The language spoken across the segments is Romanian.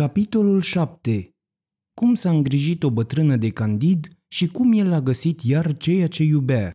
Capitolul 7 Cum s-a îngrijit o bătrână de Candid și cum el a găsit iar ceea ce iubea.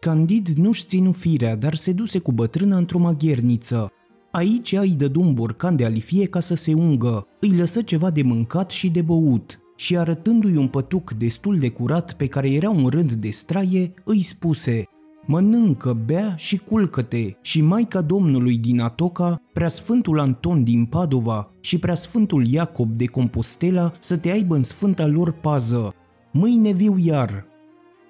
Candid nu-și ținu firea, dar se duse cu bătrâna într-o magherniță. Aici îi dădu un borcan de alifie ca să se ungă, îi lăsă ceva de mâncat și de băut și arătându-i un pătuc destul de curat pe care era un rând de straie, îi spuse – mănâncă, bea și culcă-te și Maica Domnului din Atoca, Preasfântul Anton din Padova și Preasfântul Iacob de Compostela să te aibă în sfânta lor pază. Mâine viu iar.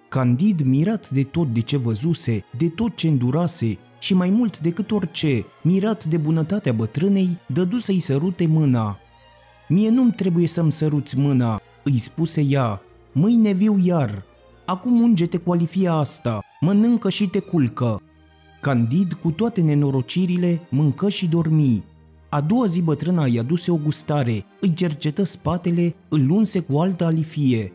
Candid, mirat de tot de ce văzuse, de tot ce îndurase și mai mult decât orice, mirat de bunătatea bătrânei, dădu să-i sărute mâna. Mie nu-mi trebuie să-mi săruți mâna, îi spuse ea, mâine viu iar. Acum unge-te cu alifia asta, mănâncă și te culcă. Candid, cu toate nenorocirile, mâncă și dormi. A doua zi bătrâna i-a aduse o gustare, îi cercetă spatele, îl unse cu altă alifie.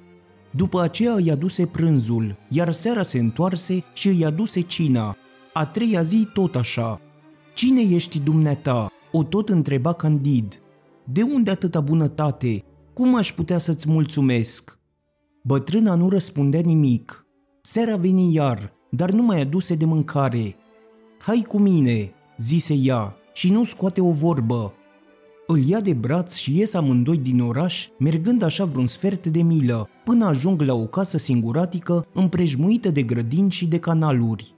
După aceea îi aduse prânzul, iar seara se întoarse și îi aduse cina. A treia zi tot așa. Cine ești dumneata? O tot întreba Candid. De unde atâta bunătate? Cum aș putea să-ți mulțumesc? Bătrâna nu răspundea nimic. Seara veni iar, dar nu mai aduse de mâncare. Hai cu mine, zise ea, și nu scoate o vorbă. Îl ia de braț și ies amândoi din oraș, mergând așa vreun sfert de milă, până ajung la o casă singuratică, împrejmuită de grădini și de canaluri.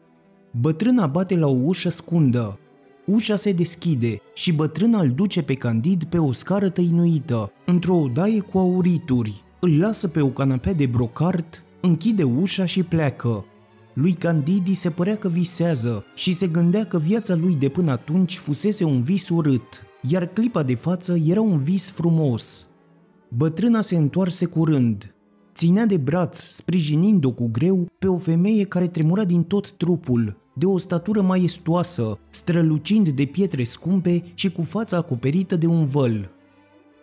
Bătrâna bate la o ușă scundă. Ușa se deschide și bătrâna îl duce pe Candid pe o scară tăinuită, într-o odaie cu aurituri. Îl lasă pe o canapea de brocart, închide ușa și pleacă. Lui Candidi se părea că visează și se gândea că viața lui de până atunci fusese un vis urât, iar clipa de față era un vis frumos. Bătrâna se întoarse curând. Ținea de braț, sprijinind-o cu greu, pe o femeie care tremura din tot trupul, de o statură maestoasă, strălucind de pietre scumpe și cu fața acoperită de un văl.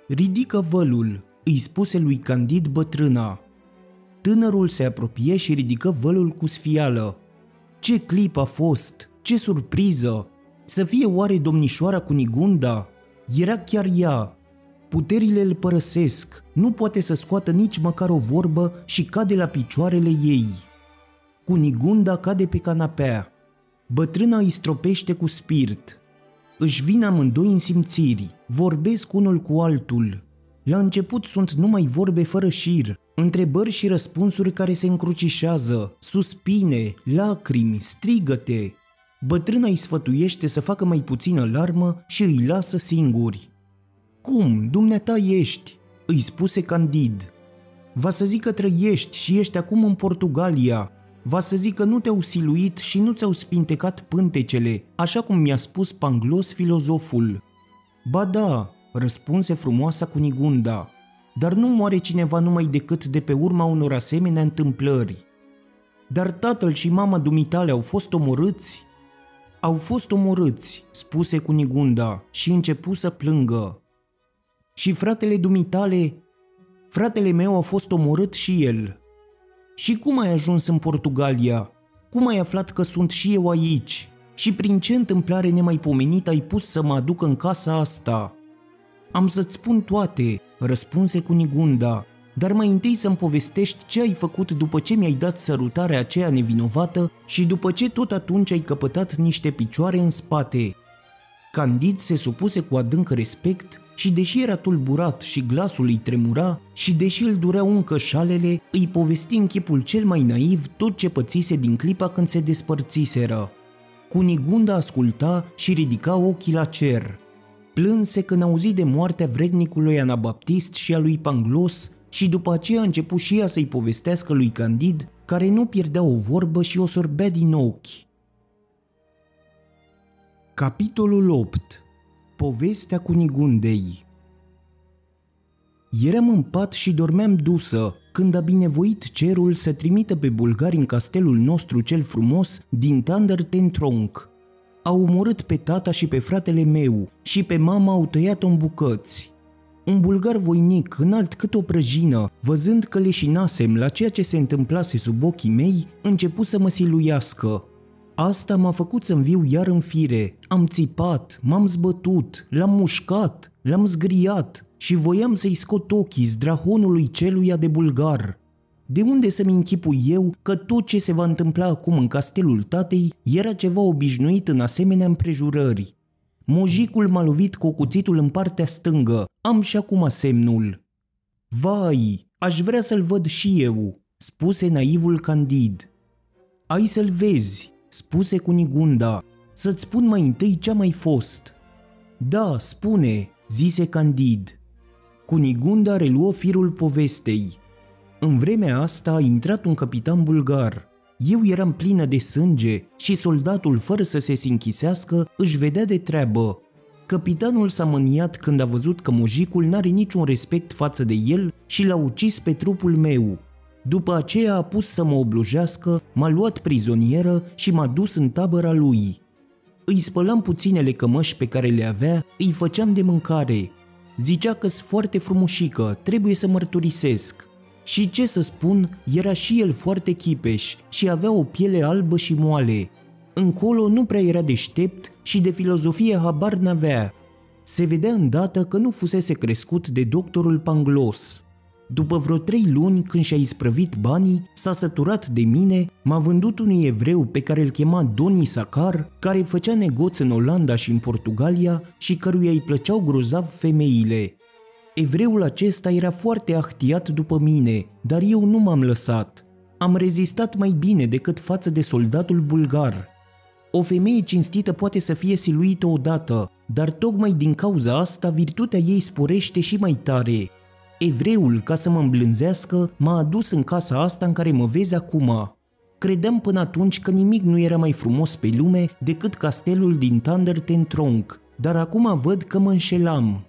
Ridică vălul, îi spuse lui Candid bătrâna. Tânărul se apropie și ridică vălul cu sfială. Ce clip a fost! Ce surpriză! Să fie oare domnișoara cu Nigunda? Era chiar ea. Puterile îl părăsesc, nu poate să scoată nici măcar o vorbă și cade la picioarele ei. Cunigunda cade pe canapea. Bătrâna îi stropește cu spirit. Își vin amândoi în simțiri, vorbesc unul cu altul. La început sunt numai vorbe fără șir, întrebări și răspunsuri care se încrucișează, suspine, lacrimi, strigăte. Bătrâna îi sfătuiește să facă mai puțină larmă și îi lasă singuri. Cum, dumneata ești?" îi spuse Candid. Va să zic că trăiești și ești acum în Portugalia. Va să zic că nu te-au siluit și nu ți-au spintecat pântecele, așa cum mi-a spus Panglos filozoful. Ba da, răspunse frumoasa Cunigunda, dar nu moare cineva numai decât de pe urma unor asemenea întâmplări. Dar tatăl și mama dumitale au fost omorâți? Au fost omorâți, spuse Cunigunda și începu să plângă. Și fratele dumitale? Fratele meu a fost omorât și el. Și cum ai ajuns în Portugalia? Cum ai aflat că sunt și eu aici? Și prin ce întâmplare nemaipomenită ai pus să mă aduc în casa asta?" Am să-ți spun toate, răspunse Cunigunda, dar mai întâi să-mi povestești ce ai făcut după ce mi-ai dat sărutarea aceea nevinovată și după ce tot atunci ai căpătat niște picioare în spate. Candid se supuse cu adânc respect și deși era tulburat și glasul îi tremura și deși îl dureau încă șalele, îi povesti în chipul cel mai naiv tot ce pățise din clipa când se despărțiseră. Cunigunda asculta și ridica ochii la cer – Plânse când auzi de moartea vrednicului Anabaptist și a lui Panglos și după aceea a început și ea să-i povestească lui Candid, care nu pierdea o vorbă și o sorbea din ochi. Capitolul 8 Povestea cu Nigundei. Eram în pat și dormeam dusă, când a binevoit cerul să trimită pe bulgari în castelul nostru cel frumos din Tander Tentronc, au omorât pe tata și pe fratele meu și pe mama au tăiat-o în bucăți. Un bulgar voinic, înalt cât o prăjină, văzând că leșinasem la ceea ce se întâmplase sub ochii mei, începu să mă siluiască. Asta m-a făcut să-mi viu iar în fire. Am țipat, m-am zbătut, l-am mușcat, l-am zgriat și voiam să-i scot ochii zdrahonului celuia de bulgar. De unde să-mi închipui eu că tot ce se va întâmpla acum în castelul tatei era ceva obișnuit în asemenea împrejurări? Mojicul m-a lovit cu cuțitul în partea stângă, am și acum semnul. Vai, aș vrea să-l văd și eu, spuse naivul Candid. Ai să-l vezi, spuse Cunigunda, să-ți spun mai întâi ce-a mai fost. Da, spune, zise Candid. Cunigunda reluă firul povestei. În vremea asta a intrat un capitan bulgar. Eu eram plină de sânge și soldatul, fără să se sinchisească, își vedea de treabă. Capitanul s-a mâniat când a văzut că mojicul n-are niciun respect față de el și l-a ucis pe trupul meu. După aceea a pus să mă oblujească, m-a luat prizonieră și m-a dus în tabăra lui. Îi spălam puținele cămăși pe care le avea, îi făceam de mâncare. Zicea că sunt foarte frumușică, trebuie să mărturisesc. Și ce să spun, era și el foarte chipeș și avea o piele albă și moale. Încolo nu prea era deștept și de filozofie habar n-avea. Se vedea îndată că nu fusese crescut de doctorul Panglos. După vreo trei luni, când și-a isprăvit banii, s-a săturat de mine, m-a vândut unui evreu pe care îl chema Doni Sacar, care făcea negoți în Olanda și în Portugalia și căruia îi plăceau grozav femeile. Evreul acesta era foarte ahtiat după mine, dar eu nu m-am lăsat. Am rezistat mai bine decât față de soldatul bulgar. O femeie cinstită poate să fie siluită odată, dar tocmai din cauza asta virtutea ei sporește și mai tare. Evreul, ca să mă îmblânzească, m-a adus în casa asta în care mă vezi acum. Credeam până atunci că nimic nu era mai frumos pe lume decât castelul din Thunder Tronc, dar acum văd că mă înșelam.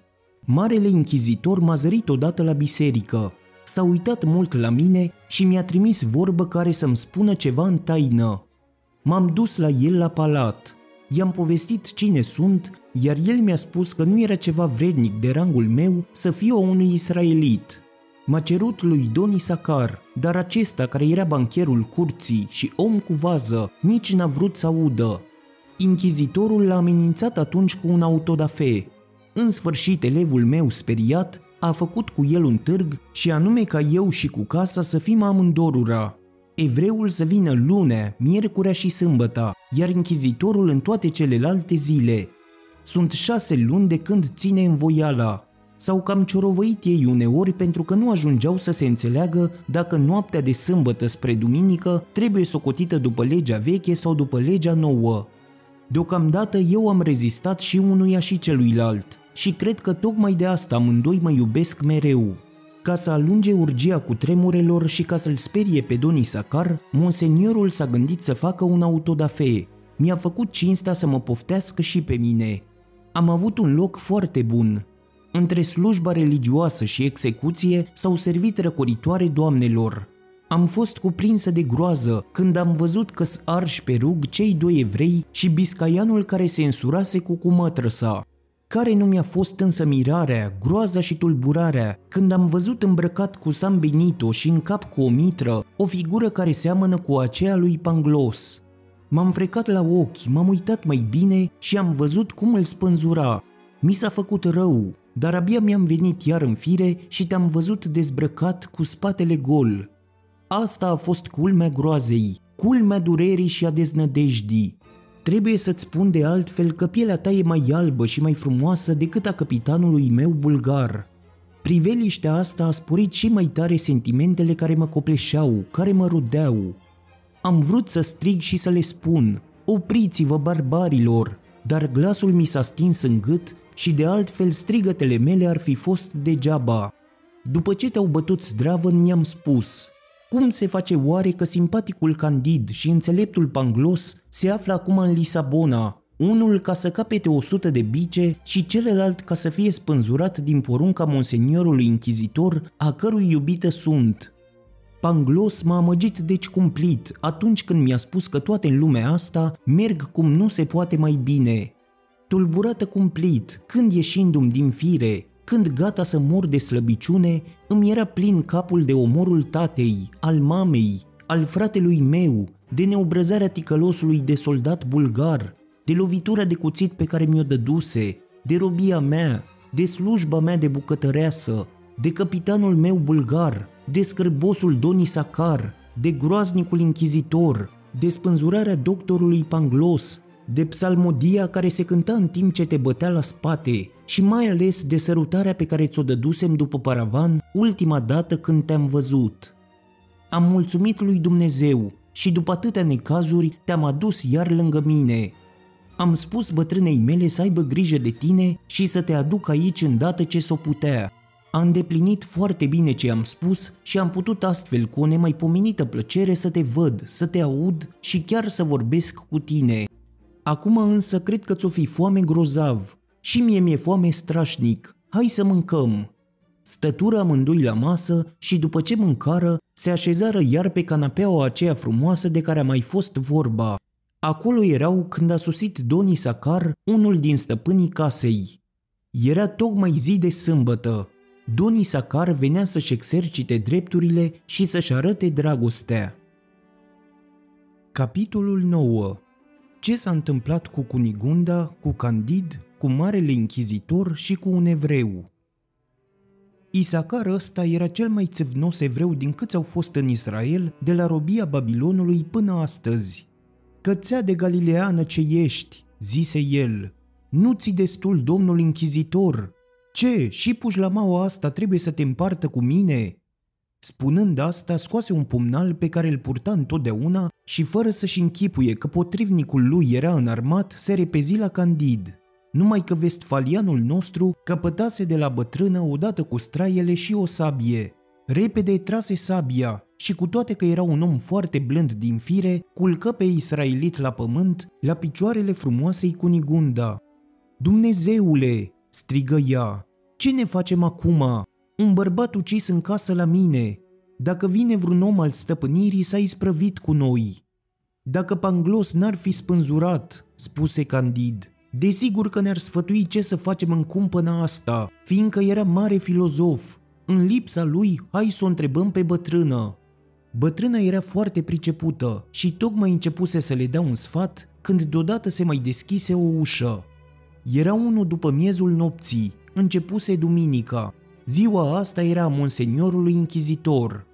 Marele închizitor m-a zărit odată la biserică. S-a uitat mult la mine și mi-a trimis vorbă care să-mi spună ceva în taină. M-am dus la el la palat. I-am povestit cine sunt, iar el mi-a spus că nu era ceva vrednic de rangul meu să fiu unui israelit. M-a cerut lui Doni Sacar, dar acesta, care era bancherul curții și om cu vază, nici n-a vrut să audă. Inchizitorul l-a amenințat atunci cu un autodafe, în sfârșit, elevul meu, speriat, a făcut cu el un târg și anume ca eu și cu casa să fim amândorura. Evreul să vină lunea, miercurea și sâmbăta, iar închizitorul în toate celelalte zile. Sunt șase luni de când ține învoiala. S-au cam ciorovăit ei uneori pentru că nu ajungeau să se înțeleagă dacă noaptea de sâmbătă spre duminică trebuie socotită după legea veche sau după legea nouă. Deocamdată eu am rezistat și unuia și celuilalt – și cred că tocmai de asta amândoi mă iubesc mereu. Ca să alunge urgia cu tremurelor și ca să-l sperie pe Doni Sacar, monseniorul s-a gândit să facă un autodafe. Mi-a făcut cinsta să mă poftească și pe mine. Am avut un loc foarte bun. Între slujba religioasă și execuție s-au servit răcoritoare doamnelor. Am fost cuprinsă de groază când am văzut că arși pe rug cei doi evrei și biscaianul care se însurase cu cumătră sa. Care nu mi-a fost însă mirarea, groaza și tulburarea când am văzut îmbrăcat cu San Benito și în cap cu o mitră o figură care seamănă cu aceea lui Panglos. M-am frecat la ochi, m-am uitat mai bine și am văzut cum îl spânzura. Mi s-a făcut rău, dar abia mi-am venit iar în fire și te-am văzut dezbrăcat cu spatele gol. Asta a fost culmea groazei, culmea durerii și a deznădejdii. Trebuie să-ți spun de altfel că pielea ta e mai albă și mai frumoasă decât a capitanului meu bulgar. Priveliștea asta a sporit și mai tare sentimentele care mă copleșeau, care mă rudeau. Am vrut să strig și să le spun, opriți-vă barbarilor, dar glasul mi s-a stins în gât și de altfel strigătele mele ar fi fost degeaba. După ce te-au bătut zdravă, mi-am spus, cum se face oare că simpaticul Candid și înțeleptul Panglos se află acum în Lisabona, unul ca să capete o sută de bice și celălalt ca să fie spânzurat din porunca monseniorului închizitor, a cărui iubită sunt. Panglos m-a amăgit deci cumplit atunci când mi-a spus că toate în lumea asta merg cum nu se poate mai bine. Tulburată cumplit, când ieșindu-mi din fire, când gata să mor de slăbiciune, îmi era plin capul de omorul tatei, al mamei, al fratelui meu, de neobrăzarea ticălosului de soldat bulgar, de lovitura de cuțit pe care mi-o dăduse, de robia mea, de slujba mea de bucătăreasă, de capitanul meu bulgar, de scârbosul Doni Sacar, de groaznicul închizitor, de spânzurarea doctorului Panglos, de psalmodia care se cânta în timp ce te bătea la spate și mai ales de sărutarea pe care ți-o dădusem după paravan ultima dată când te-am văzut. Am mulțumit lui Dumnezeu și după atâtea necazuri te-am adus iar lângă mine. Am spus bătrânei mele să aibă grijă de tine și să te aduc aici îndată ce s-o putea. A îndeplinit foarte bine ce am spus și am putut astfel cu o nemaipomenită plăcere să te văd, să te aud și chiar să vorbesc cu tine. Acum însă cred că ți-o fi foame grozav și mie mi-e foame strașnic. Hai să mâncăm!' Stătură amândoi la masă și după ce mâncară, se așezară iar pe canapeaua aceea frumoasă de care a mai fost vorba. Acolo erau când a sosit Doni Sacar, unul din stăpânii casei. Era tocmai zi de sâmbătă. Doni Sacar venea să-și exercite drepturile și să-și arate dragostea. Capitolul 9 Ce s-a întâmplat cu Cunigunda, cu Candid, cu Marele Inchizitor și cu un evreu? Isacar ăsta era cel mai țevnos evreu din câți au fost în Israel de la robia Babilonului până astăzi. Cățea de galileană ce ești, zise el, nu ți destul domnul inchizitor. Ce, și pușlamaua asta trebuie să te împartă cu mine? Spunând asta, scoase un pumnal pe care îl purta întotdeauna și fără să-și închipuie că potrivnicul lui era înarmat, se repezi la Candid numai că vestfalianul nostru căpătase de la bătrână odată cu straiele și o sabie. Repede trase sabia și cu toate că era un om foarte blând din fire, culcă pe israelit la pământ, la picioarele frumoasei Cunigunda. Dumnezeule!" strigă ea, ce ne facem acum? Un bărbat ucis în casă la mine. Dacă vine vreun om al stăpânirii, s-a isprăvit cu noi. Dacă Panglos n-ar fi spânzurat, spuse Candid, Desigur că ne-ar sfătui ce să facem în cumpăna asta, fiindcă era mare filozof. În lipsa lui, hai să o întrebăm pe bătrână. Bătrâna era foarte pricepută și tocmai începuse să le dea un sfat când deodată se mai deschise o ușă. Era unul după miezul nopții, începuse duminica. Ziua asta era a monseniorului inchizitor.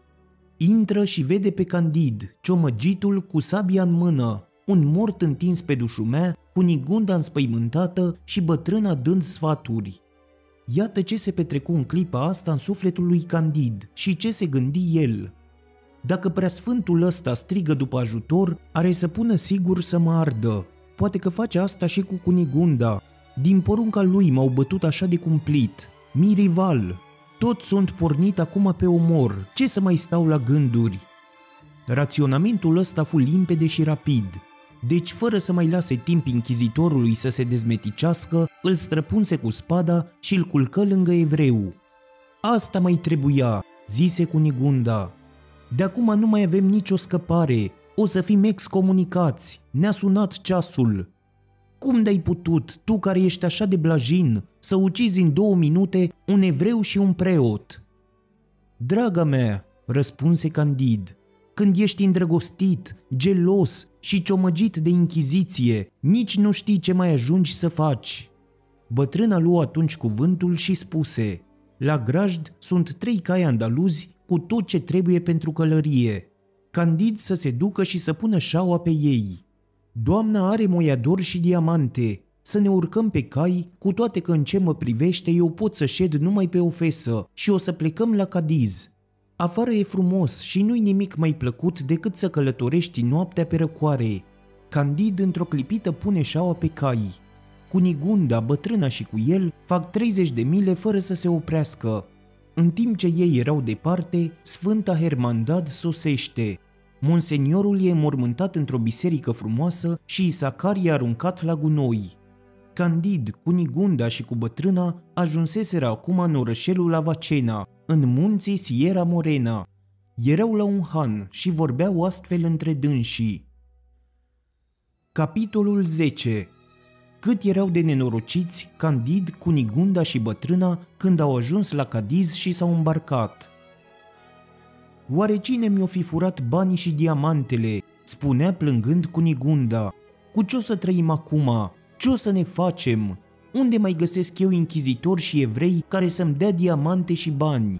Intră și vede pe Candid, ciomăgitul cu sabia în mână, un mort întins pe dușumea, cu nigunda înspăimântată și bătrâna dând sfaturi. Iată ce se petrecu în clipa asta în sufletul lui Candid și ce se gândi el. Dacă preasfântul ăsta strigă după ajutor, are să pună sigur să mă ardă. Poate că face asta și cu Cunigunda. Din porunca lui m-au bătut așa de cumplit. Mi rival. Toți sunt pornit acum pe omor. Ce să mai stau la gânduri? Raționamentul ăsta fu limpede și rapid. Deci, fără să mai lase timp inchizitorului să se dezmeticească, îl străpunse cu spada și îl culcă lângă evreu. Asta mai trebuia, zise cu Nigunda. De acum nu mai avem nicio scăpare, o să fim excomunicați, ne-a sunat ceasul. Cum de-ai putut, tu care ești așa de blajin, să ucizi în două minute un evreu și un preot? Draga mea, răspunse Candid, când ești îndrăgostit, gelos și ciomăgit de inchiziție, nici nu știi ce mai ajungi să faci. Bătrâna luă atunci cuvântul și spuse, la grajd sunt trei cai andaluzi cu tot ce trebuie pentru călărie. Candid să se ducă și să pună șaua pe ei. Doamna are moiador și diamante, să ne urcăm pe cai, cu toate că în ce mă privește eu pot să șed numai pe o fesă și o să plecăm la Cadiz. Afară e frumos și nu-i nimic mai plăcut decât să călătorești noaptea pe răcoare. Candid într-o clipită pune șaua pe cai. Cunigunda, bătrâna și cu el fac 30 de mile fără să se oprească. În timp ce ei erau departe, Sfânta Hermandad sosește. Monseniorul e mormântat într-o biserică frumoasă și Isacar e aruncat la gunoi. Candid, Cunigunda și cu bătrâna ajunseseră acum în orășelul Avacena, în munții Sierra Morena. Erau la un han și vorbeau astfel între dânsii. Capitolul 10 Cât erau de nenorociți Candid, Cunigunda și bătrâna când au ajuns la Cadiz și s-au îmbarcat. Oare cine mi-o fi furat banii și diamantele? spunea plângând Cunigunda. Cu ce o să trăim acum? Ce o să ne facem? Unde mai găsesc eu inchizitori și evrei care să-mi dea diamante și bani?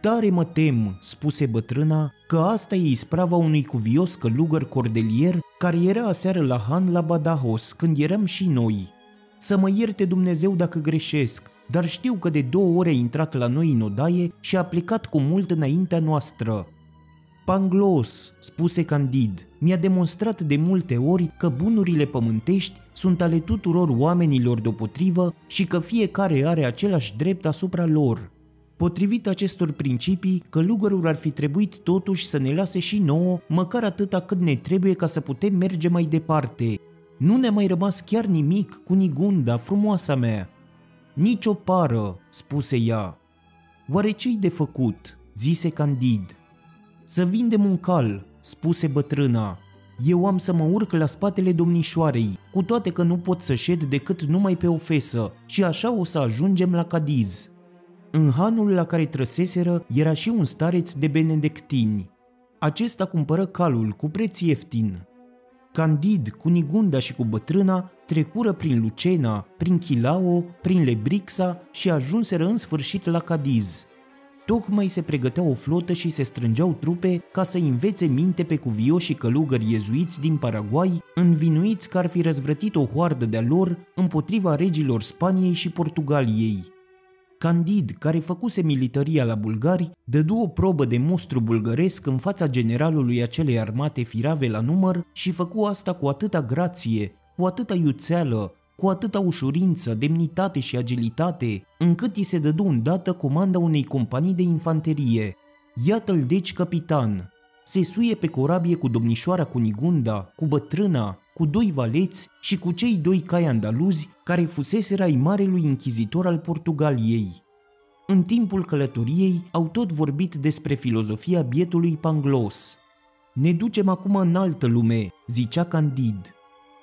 Tare mă tem, spuse bătrâna, că asta e isprava unui cuvios călugăr cordelier care era aseară la Han la Badahos, când eram și noi. Să mă ierte Dumnezeu dacă greșesc, dar știu că de două ore a intrat la noi în odaie și a plecat cu mult înaintea noastră. Panglos, spuse Candid, mi-a demonstrat de multe ori că bunurile pământești sunt ale tuturor oamenilor deopotrivă și că fiecare are același drept asupra lor. Potrivit acestor principii, călugărul ar fi trebuit totuși să ne lase și nouă măcar atâta cât ne trebuie ca să putem merge mai departe. Nu ne-a mai rămas chiar nimic cu Nigunda, frumoasa mea. Nici o pară, spuse ea. Oare ce-i de făcut? zise Candid. Să vindem un cal, spuse bătrâna. Eu am să mă urc la spatele domnișoarei, cu toate că nu pot să șed decât numai pe o fesă și așa o să ajungem la Cadiz. În hanul la care trăseseră era și un stareț de benedictini. Acesta cumpără calul cu preț ieftin. Candid, cu Nigunda și cu bătrâna, trecură prin Lucena, prin Chilao, prin Lebrixa și ajunseră în sfârșit la Cadiz. Tocmai se pregătea o flotă și se strângeau trupe ca să învețe minte pe cuvioșii călugări iezuiți din Paraguay, învinuiți că ar fi răzvrătit o hoardă de-a lor împotriva regilor Spaniei și Portugaliei. Candid, care făcuse militaria la bulgari, dădu o probă de mostru bulgăresc în fața generalului acelei armate firave la număr și făcu asta cu atâta grație, cu atâta iuțeală, cu atâta ușurință, demnitate și agilitate, încât îi se dădu îndată comanda unei companii de infanterie. Iată-l deci capitan. Se suie pe corabie cu domnișoara Cunigunda, cu bătrâna, cu doi valeți și cu cei doi cai andaluzi care fuseseră ai marelui închizitor al Portugaliei. În timpul călătoriei au tot vorbit despre filozofia bietului Panglos. Ne ducem acum în altă lume, zicea Candid.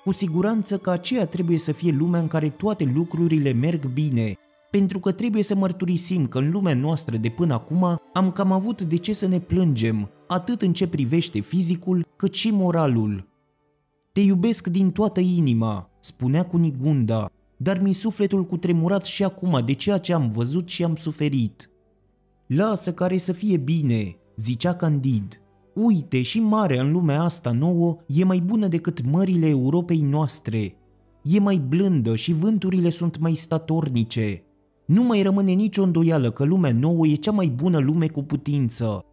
Cu siguranță că aceea trebuie să fie lumea în care toate lucrurile merg bine, pentru că trebuie să mărturisim că în lumea noastră de până acum am cam avut de ce să ne plângem, atât în ce privește fizicul, cât și moralul. Te iubesc din toată inima, spunea Cunigunda, dar mi sufletul cu tremurat și acum de ceea ce am văzut și am suferit. Lasă care să fie bine, zicea Candid. Uite, și marea în lumea asta nouă e mai bună decât mările Europei noastre. E mai blândă și vânturile sunt mai statornice. Nu mai rămâne nicio îndoială că lumea nouă e cea mai bună lume cu putință.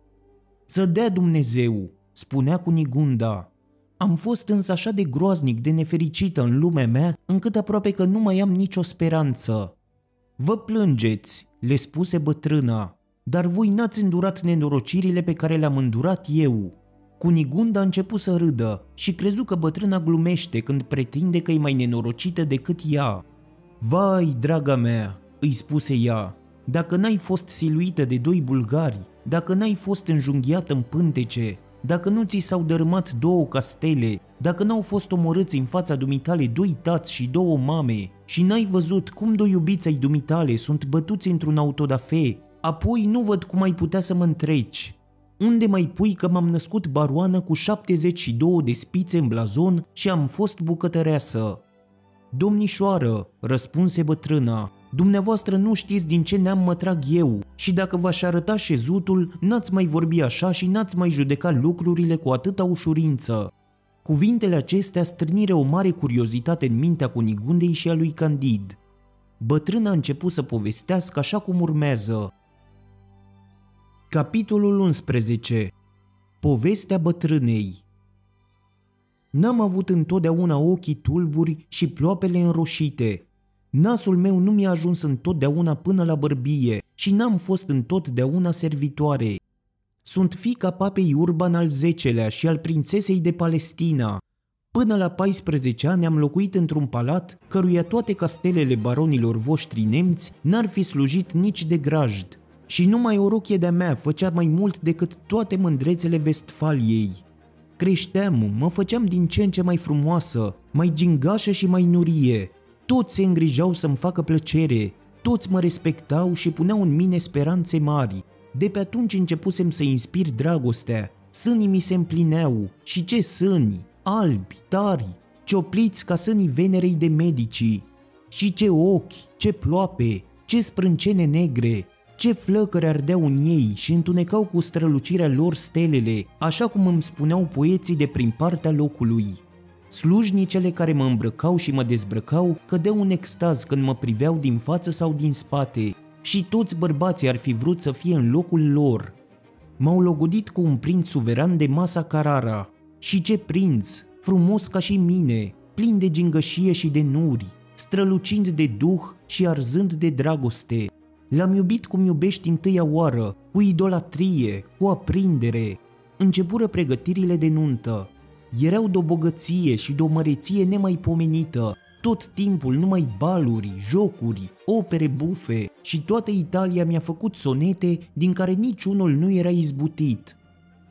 Să dea Dumnezeu, spunea Cunigunda. Am fost însă așa de groaznic de nefericită în lumea mea, încât aproape că nu mai am nicio speranță. Vă plângeți, le spuse bătrâna, dar voi n-ați îndurat nenorocirile pe care le-am îndurat eu. Cunigunda a început să râdă și crezu că bătrâna glumește când pretinde că e mai nenorocită decât ea. Vai, draga mea, îi spuse ea, dacă n-ai fost siluită de doi bulgari, dacă n-ai fost înjunghiată în pântece, dacă nu ți s-au dărâmat două castele, dacă n-au fost omorâți în fața dumitale doi tați și două mame și n-ai văzut cum doi iubiți ai dumitale sunt bătuți într-un autodafe, apoi nu văd cum ai putea să mă întreci. Unde mai pui că m-am născut baroană cu 72 de spițe în blazon și am fost bucătăreasă? Domnișoară, răspunse bătrâna, Dumneavoastră nu știți din ce neam mă trag eu și dacă v-aș arăta șezutul, n-ați mai vorbi așa și n-ați mai judeca lucrurile cu atâta ușurință. Cuvintele acestea strânire o mare curiozitate în mintea Cunigundei și a lui Candid. Bătrâna a început să povestească așa cum urmează. Capitolul 11 Povestea bătrânei N-am avut întotdeauna ochii tulburi și ploapele înroșite, Nasul meu nu mi-a ajuns întotdeauna până la bărbie și n-am fost întotdeauna servitoare. Sunt fica papei Urban al X-lea și al prințesei de Palestina. Până la 14 ani am locuit într-un palat căruia toate castelele baronilor voștri nemți n-ar fi slujit nici de grajd. Și numai o rochie de-a mea făcea mai mult decât toate mândrețele Vestfaliei. Creșteam, mă făceam din ce în ce mai frumoasă, mai gingașă și mai nurie, toți se îngrijau să-mi facă plăcere, toți mă respectau și puneau în mine speranțe mari. De pe atunci începusem să inspir dragostea, Sânii mi se împlineau și ce sâni, albi, tari, ciopliți ca sânii venerei de medicii. Și ce ochi, ce ploape, ce sprâncene negre, ce flăcări ardeau în ei și întunecau cu strălucirea lor stelele, așa cum îmi spuneau poeții de prin partea locului. Slujnicele care mă îmbrăcau și mă dezbrăcau cădeau în extaz când mă priveau din față sau din spate și toți bărbații ar fi vrut să fie în locul lor. M-au logodit cu un prinț suveran de masa Carara. Și ce prinț, frumos ca și mine, plin de gingășie și de nuri, strălucind de duh și arzând de dragoste. L-am iubit cum iubești întâia oară, cu idolatrie, cu aprindere. Începură pregătirile de nuntă. Erau de o bogăție și de o măreție nemaipomenită, tot timpul numai baluri, jocuri, opere bufe și toată Italia mi-a făcut sonete din care niciunul nu era izbutit.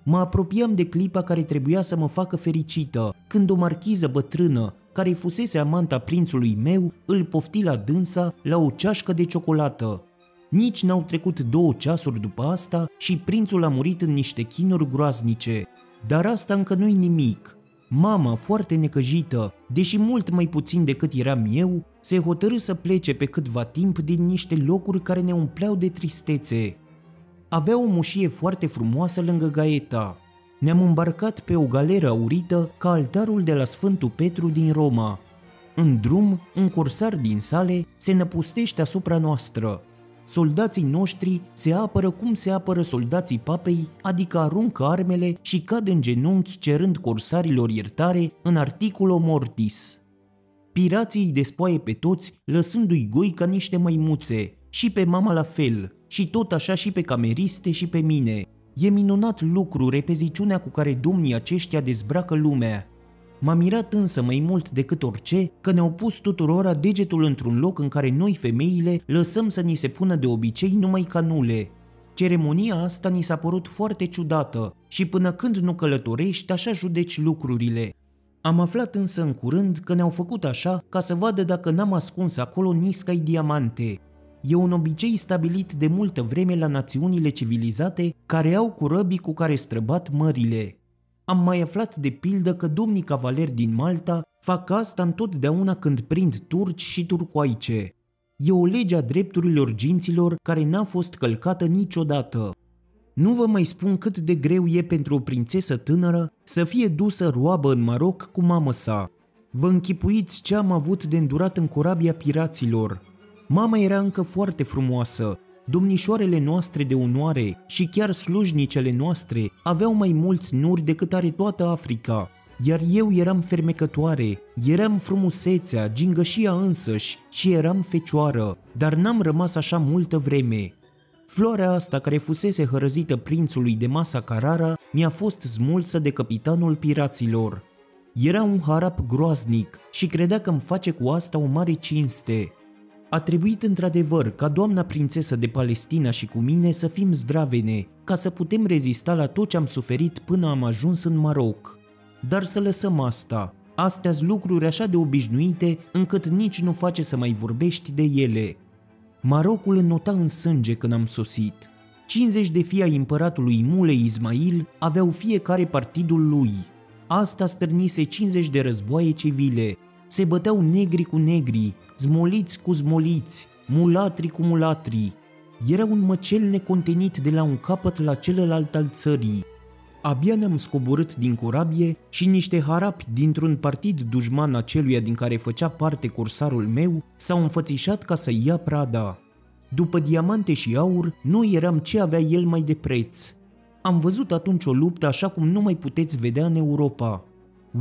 Mă apropiam de clipa care trebuia să mă facă fericită, când o marchiză bătrână, care fusese amanta prințului meu, îl pofti la dânsa la o ceașcă de ciocolată. Nici n-au trecut două ceasuri după asta și prințul a murit în niște chinuri groaznice. Dar asta încă nu-i nimic. Mama, foarte necăjită, deși mult mai puțin decât eram eu, se hotărâ să plece pe câtva timp din niște locuri care ne umpleau de tristețe. Avea o mușie foarte frumoasă lângă Gaeta. Ne-am îmbarcat pe o galeră aurită ca altarul de la Sfântul Petru din Roma. În drum, un cursar din sale se năpustește asupra noastră. Soldații noștri se apără cum se apără soldații papei, adică aruncă armele și cad în genunchi cerând corsarilor iertare în articulo mortis. Pirații îi despoie pe toți, lăsându-i goi ca niște măimuțe, și pe mama la fel, și tot așa și pe cameriste și pe mine. E minunat lucru repeziciunea cu care domnii aceștia dezbracă lumea. M-a mirat însă mai mult decât orice că ne-au pus tuturora degetul într-un loc în care noi femeile lăsăm să ni se pună de obicei numai canule. Ceremonia asta ni s-a părut foarte ciudată și până când nu călătorești așa judeci lucrurile. Am aflat însă în curând că ne-au făcut așa ca să vadă dacă n-am ascuns acolo niscai diamante. E un obicei stabilit de multă vreme la națiunile civilizate care au curăbii cu care străbat mările. Am mai aflat de pildă că domnii cavaleri din Malta fac asta întotdeauna când prind turci și turcoaice. E o lege a drepturilor ginților care n-a fost călcată niciodată. Nu vă mai spun cât de greu e pentru o prințesă tânără să fie dusă roabă în Maroc cu mamă sa. Vă închipuiți ce am avut de îndurat în corabia piraților. Mama era încă foarte frumoasă, domnișoarele noastre de onoare și chiar slujnicele noastre aveau mai mulți nuri decât are toată Africa, iar eu eram fermecătoare, eram frumusețea, gingășia însăși și eram fecioară, dar n-am rămas așa multă vreme. Floarea asta care fusese hărăzită prințului de masa Carara mi-a fost smulsă de capitanul piraților. Era un harap groaznic și credea că îmi face cu asta o mare cinste, a trebuit într-adevăr ca doamna prințesă de Palestina și cu mine să fim zdravene, ca să putem rezista la tot ce am suferit până am ajuns în Maroc. Dar să lăsăm asta. astea sunt lucruri așa de obișnuite încât nici nu face să mai vorbești de ele. Marocul înnota în sânge când am sosit. 50 de fii ai împăratului Mulei Ismail aveau fiecare partidul lui. Asta stârnise 50 de războaie civile. Se băteau negri cu negri, zmoliți cu zmoliți, mulatri cu mulatri. Era un măcel necontenit de la un capăt la celălalt al țării. Abia ne-am scoborât din corabie și niște harapi dintr-un partid dușman aceluia din care făcea parte cursarul meu s-au înfățișat ca să ia prada. După diamante și aur, nu eram ce avea el mai de preț. Am văzut atunci o luptă așa cum nu mai puteți vedea în Europa.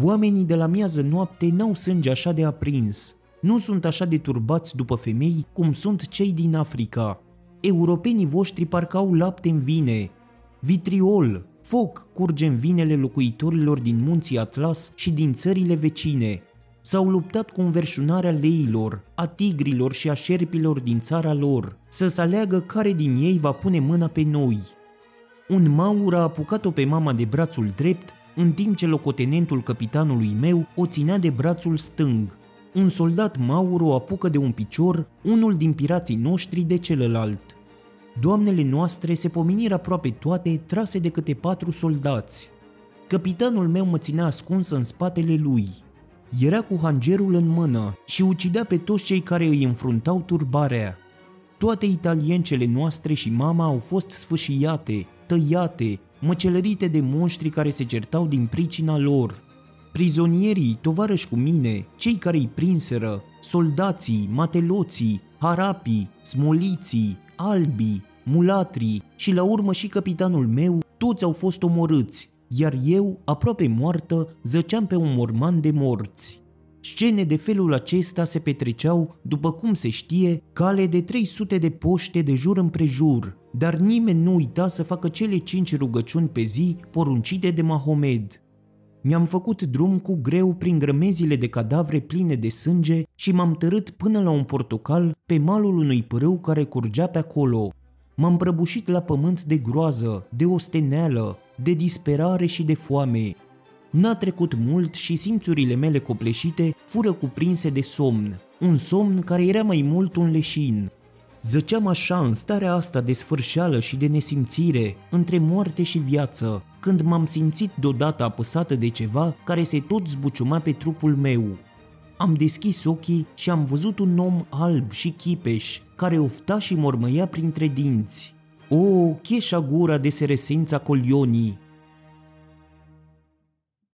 Oamenii de la miază noapte n-au sânge așa de aprins nu sunt așa de turbați după femei cum sunt cei din Africa. Europenii voștri parcă au lapte în vine. Vitriol, foc curge în vinele locuitorilor din munții Atlas și din țările vecine. S-au luptat cu înverșunarea leilor, a tigrilor și a șerpilor din țara lor, să se aleagă care din ei va pune mâna pe noi. Un maur a apucat-o pe mama de brațul drept, în timp ce locotenentul capitanului meu o ținea de brațul stâng un soldat maur o apucă de un picior, unul din pirații noștri de celălalt. Doamnele noastre se pomeniră aproape toate, trase de câte patru soldați. Capitanul meu mă ținea ascuns în spatele lui. Era cu hangerul în mână și ucidea pe toți cei care îi înfruntau turbarea. Toate italiencele noastre și mama au fost sfâșiate, tăiate, măcelărite de monștri care se certau din pricina lor. Prizonierii, tovarăși cu mine, cei care îi prinseră, soldații, mateloții, harapii, smoliții, albii, mulatrii și la urmă și capitanul meu, toți au fost omorâți, iar eu, aproape moartă, zăceam pe un morman de morți. Scene de felul acesta se petreceau, după cum se știe, cale de 300 de poște de jur împrejur, dar nimeni nu uita să facă cele cinci rugăciuni pe zi poruncite de Mahomed. Mi-am făcut drum cu greu prin grămezile de cadavre pline de sânge și m-am tărât până la un portocal pe malul unui pârâu care curgea pe acolo. M-am prăbușit la pământ de groază, de osteneală, de disperare și de foame. N-a trecut mult și simțurile mele copleșite fură cuprinse de somn, un somn care era mai mult un leșin. Zăceam așa în starea asta de sfârșeală și de nesimțire, între moarte și viață, când m-am simțit deodată apăsată de ceva care se tot zbuciuma pe trupul meu. Am deschis ochii și am văzut un om alb și chipeș, care ofta și mormăia printre dinți. O, cheșa gura de seresența colionii,